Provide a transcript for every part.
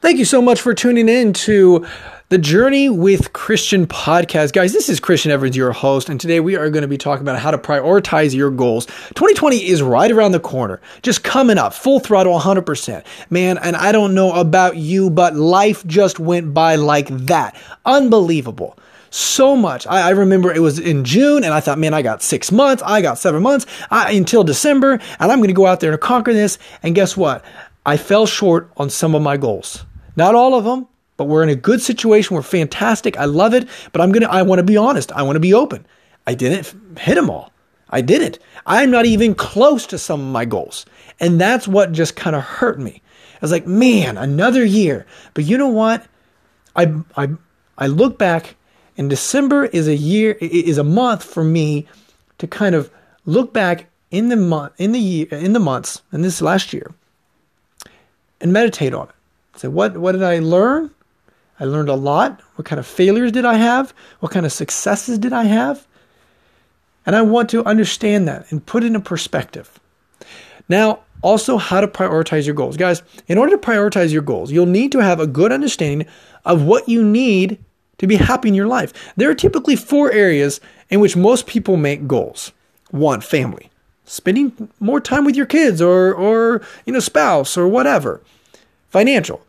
Thank you so much for tuning in to the Journey with Christian podcast. Guys, this is Christian Evans, your host, and today we are going to be talking about how to prioritize your goals. 2020 is right around the corner, just coming up, full throttle, 100%. Man, and I don't know about you, but life just went by like that. Unbelievable so much. I, I, remember it was in June, and I thought, man, I got six months, I got seven months I, until December, and I'm going to go out there and conquer this. And guess what? I fell short on some of my goals. Not all of them, but we're in a good situation. We're fantastic. I love it. But I'm gonna. I want to be honest. I want to be open. I didn't hit them all. I didn't. I'm not even close to some of my goals, and that's what just kind of hurt me. I was like, man, another year. But you know what? I I I look back, and December is a year is a month for me to kind of look back in the month in the year in the months in this last year and meditate on it. Say, what, what did I learn? I learned a lot. What kind of failures did I have? What kind of successes did I have? And I want to understand that and put it in perspective. Now, also how to prioritize your goals. Guys, in order to prioritize your goals, you'll need to have a good understanding of what you need to be happy in your life. There are typically four areas in which most people make goals. One, family. Spending more time with your kids or or you know spouse or whatever. Financial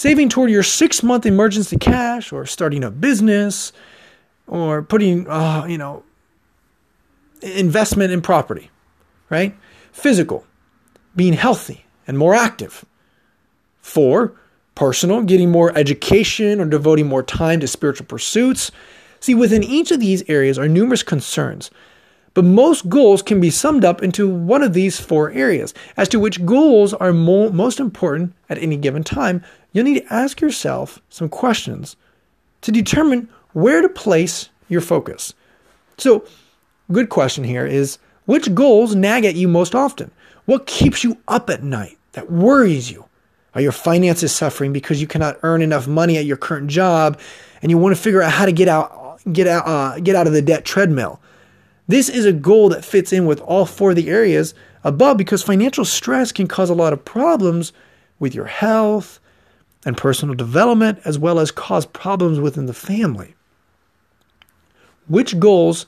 saving toward your six month emergency cash or starting a business or putting, uh, you know, investment in property, right? Physical, being healthy and more active. Four, personal, getting more education or devoting more time to spiritual pursuits. See, within each of these areas are numerous concerns but most goals can be summed up into one of these four areas. As to which goals are mo- most important at any given time, you'll need to ask yourself some questions to determine where to place your focus. So, good question here is which goals nag at you most often? What keeps you up at night that worries you? Are your finances suffering because you cannot earn enough money at your current job and you want to figure out how to get out get out uh, get out of the debt treadmill? This is a goal that fits in with all four of the areas above because financial stress can cause a lot of problems with your health and personal development, as well as cause problems within the family. Which goals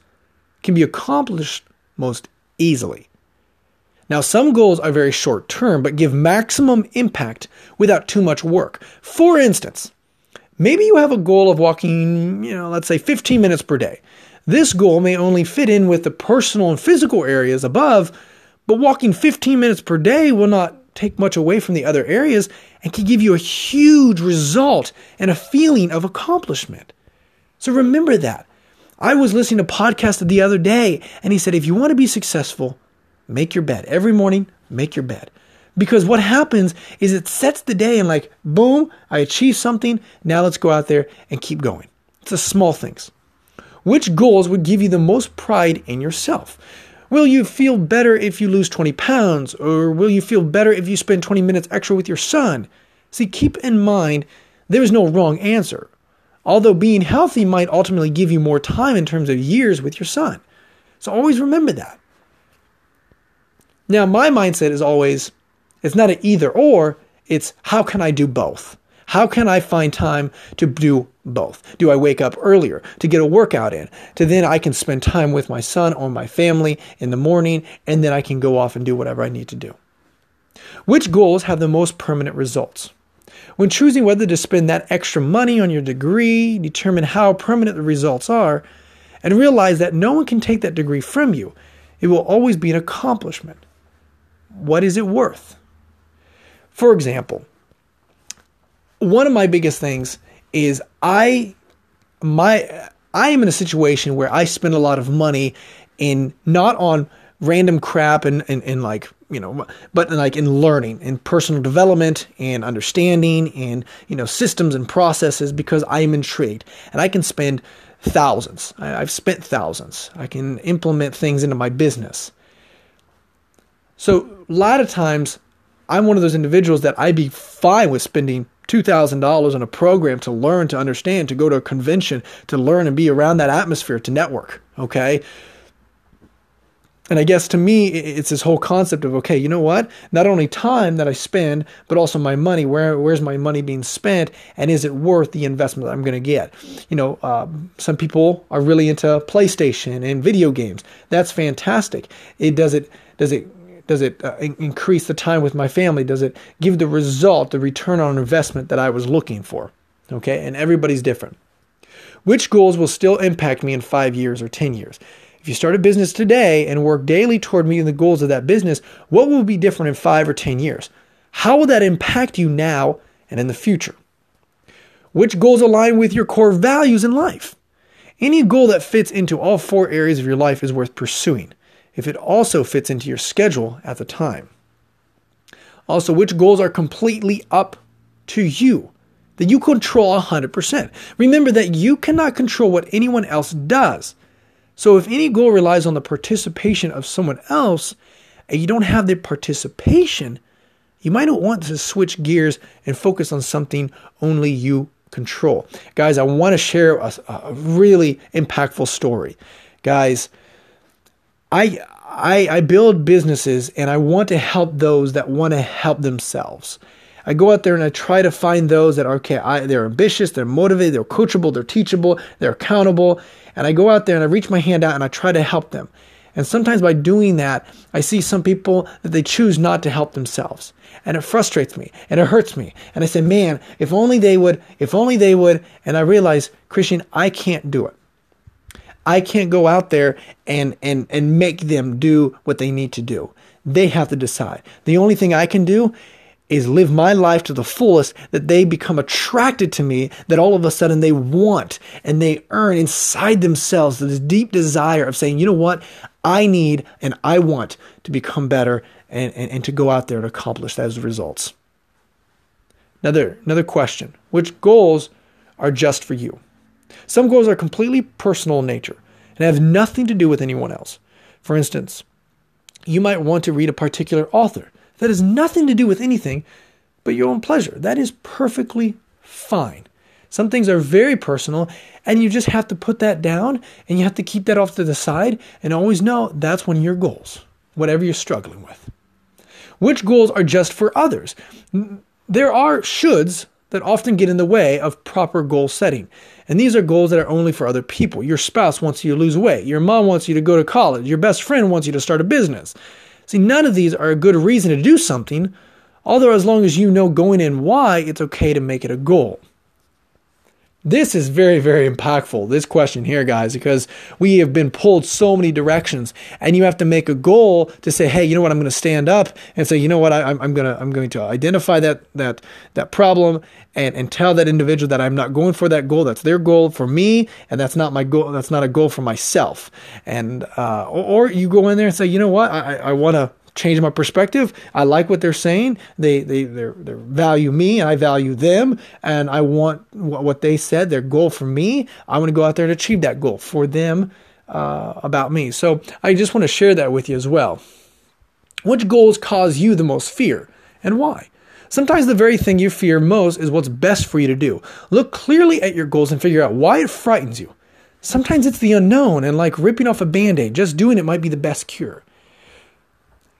can be accomplished most easily? Now, some goals are very short term but give maximum impact without too much work. For instance, maybe you have a goal of walking, you know, let's say 15 minutes per day. This goal may only fit in with the personal and physical areas above, but walking 15 minutes per day will not take much away from the other areas and can give you a huge result and a feeling of accomplishment. So remember that. I was listening to a podcast the other day and he said if you want to be successful, make your bed. Every morning, make your bed. Because what happens is it sets the day and like boom, I achieved something. Now let's go out there and keep going. It's the small things. Which goals would give you the most pride in yourself? Will you feel better if you lose 20 pounds? Or will you feel better if you spend 20 minutes extra with your son? See, keep in mind there is no wrong answer. Although being healthy might ultimately give you more time in terms of years with your son. So always remember that. Now, my mindset is always it's not an either or, it's how can I do both? How can I find time to do both? Do I wake up earlier to get a workout in? To then I can spend time with my son or my family in the morning, and then I can go off and do whatever I need to do. Which goals have the most permanent results? When choosing whether to spend that extra money on your degree, determine how permanent the results are, and realize that no one can take that degree from you. It will always be an accomplishment. What is it worth? For example, one of my biggest things is I my I am in a situation where I spend a lot of money in not on random crap and, and, and like you know but like in learning and personal development and understanding and you know systems and processes because i am intrigued. And i can spend thousands. I've spent thousands. I can implement things into my business. So a lot of times i'm one of those individuals that i'd be fine with spending $2,000 on a program to learn, to understand, to go to a convention, to learn and be around that atmosphere, to network. Okay. And I guess to me, it's this whole concept of okay, you know what? Not only time that I spend, but also my money. Where where's my money being spent, and is it worth the investment that I'm going to get? You know, um, some people are really into PlayStation and video games. That's fantastic. It does it does it does it uh, increase the time with my family? Does it give the result, the return on investment that I was looking for? Okay, and everybody's different. Which goals will still impact me in five years or 10 years? If you start a business today and work daily toward meeting the goals of that business, what will be different in five or 10 years? How will that impact you now and in the future? Which goals align with your core values in life? Any goal that fits into all four areas of your life is worth pursuing if it also fits into your schedule at the time. Also, which goals are completely up to you that you control 100%. Remember that you cannot control what anyone else does. So if any goal relies on the participation of someone else and you don't have the participation, you might not want to switch gears and focus on something only you control. Guys, I want to share a, a really impactful story. Guys, I, I, I build businesses and I want to help those that want to help themselves. I go out there and I try to find those that are okay. I, they're ambitious, they're motivated, they're coachable, they're teachable, they're accountable. And I go out there and I reach my hand out and I try to help them. And sometimes by doing that, I see some people that they choose not to help themselves. And it frustrates me and it hurts me. And I say, man, if only they would, if only they would. And I realize, Christian, I can't do it. I can't go out there and, and, and make them do what they need to do. They have to decide. The only thing I can do is live my life to the fullest that they become attracted to me, that all of a sudden they want and they earn inside themselves this deep desire of saying, you know what, I need and I want to become better and, and, and to go out there and accomplish those results. Another, another question Which goals are just for you? Some goals are completely personal in nature and have nothing to do with anyone else. For instance, you might want to read a particular author that has nothing to do with anything but your own pleasure. That is perfectly fine. Some things are very personal, and you just have to put that down and you have to keep that off to the side and always know that's one of your goals, whatever you're struggling with. Which goals are just for others? There are shoulds that often get in the way of proper goal setting. And these are goals that are only for other people. Your spouse wants you to lose weight. Your mom wants you to go to college. Your best friend wants you to start a business. See, none of these are a good reason to do something, although, as long as you know going in why, it's okay to make it a goal. This is very, very impactful, this question here, guys, because we have been pulled so many directions, and you have to make a goal to say, hey, you know what, I'm going to stand up and say, you know what, I, am going to I'm going to identify that that that problem and, and tell that individual that I'm not going for that goal. That's their goal for me, and that's not my goal. That's not a goal for myself. And uh, or, or you go in there and say, you know what, I, I want to change my perspective. I like what they're saying. They they they value me and I value them and I want what they said, their goal for me. I want to go out there and achieve that goal for them uh, about me. So I just want to share that with you as well. Which goals cause you the most fear and why? Sometimes the very thing you fear most is what's best for you to do. Look clearly at your goals and figure out why it frightens you. Sometimes it's the unknown, and like ripping off a band aid, just doing it might be the best cure.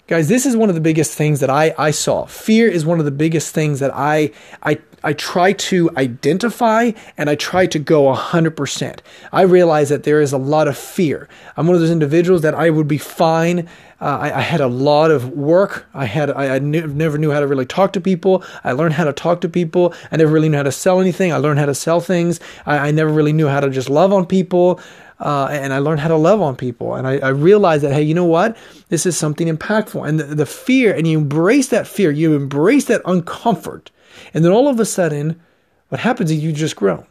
Guys, this is one of the biggest things that I, I saw. Fear is one of the biggest things that I, I, I try to identify and I try to go 100%. I realize that there is a lot of fear. I'm one of those individuals that I would be fine. Uh, I, I, had a lot of work. I had I, I knew, never knew how to really talk to people. I learned how to talk to people. I never really knew how to sell anything. I learned how to sell things. I, I never really knew how to just love on people uh, and I learned how to love on people. And I, I, realized that, hey, you know what? This is something impactful. And the, the fear, and you embrace that fear, you embrace that uncomfort. And then all of a sudden, what happens is you just grown.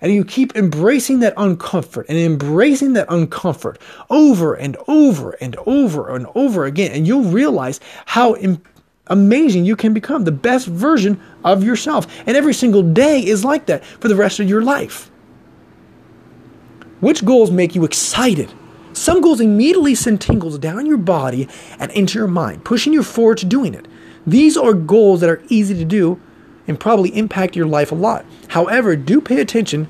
And you keep embracing that uncomfort and embracing that uncomfort over and over and over and over again. And you'll realize how Im- amazing you can become, the best version of yourself. And every single day is like that for the rest of your life. Which goals make you excited? Some goals immediately send tingles down your body and into your mind, pushing you forward to doing it. These are goals that are easy to do and probably impact your life a lot. However, do pay attention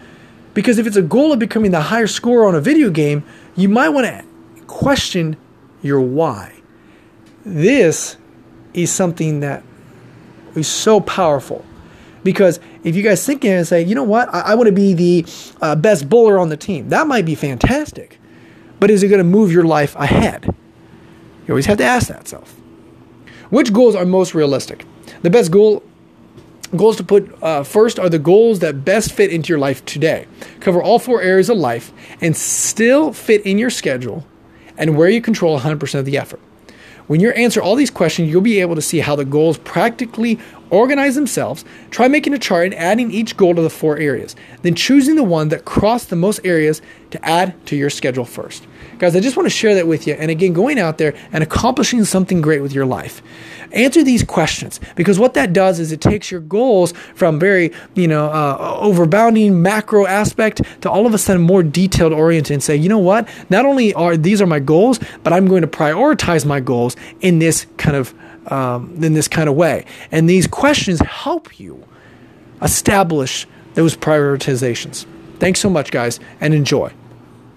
because if it's a goal of becoming the higher scorer on a video game, you might want to question your why. This is something that is so powerful because if you guys think and say, you know what, I, I want to be the uh, best bowler on the team, that might be fantastic. But is it going to move your life ahead? You always have to ask that self. Which goals are most realistic? The best goal goals to put uh, first are the goals that best fit into your life today. Cover all four areas of life and still fit in your schedule and where you control 100% of the effort. When you answer all these questions, you'll be able to see how the goals practically organize themselves. Try making a chart and adding each goal to the four areas. Then choosing the one that crossed the most areas to add to your schedule first. Guys, I just want to share that with you. And again, going out there and accomplishing something great with your life. Answer these questions because what that does is it takes your goals from very, you know, uh, overbounding macro aspect to all of a sudden more detailed oriented and say, you know what? Not only are these are my goals, but I'm going to prioritize my goals in this kind of um, in this kind of way. And these questions help you establish those prioritizations. Thanks so much, guys, and enjoy.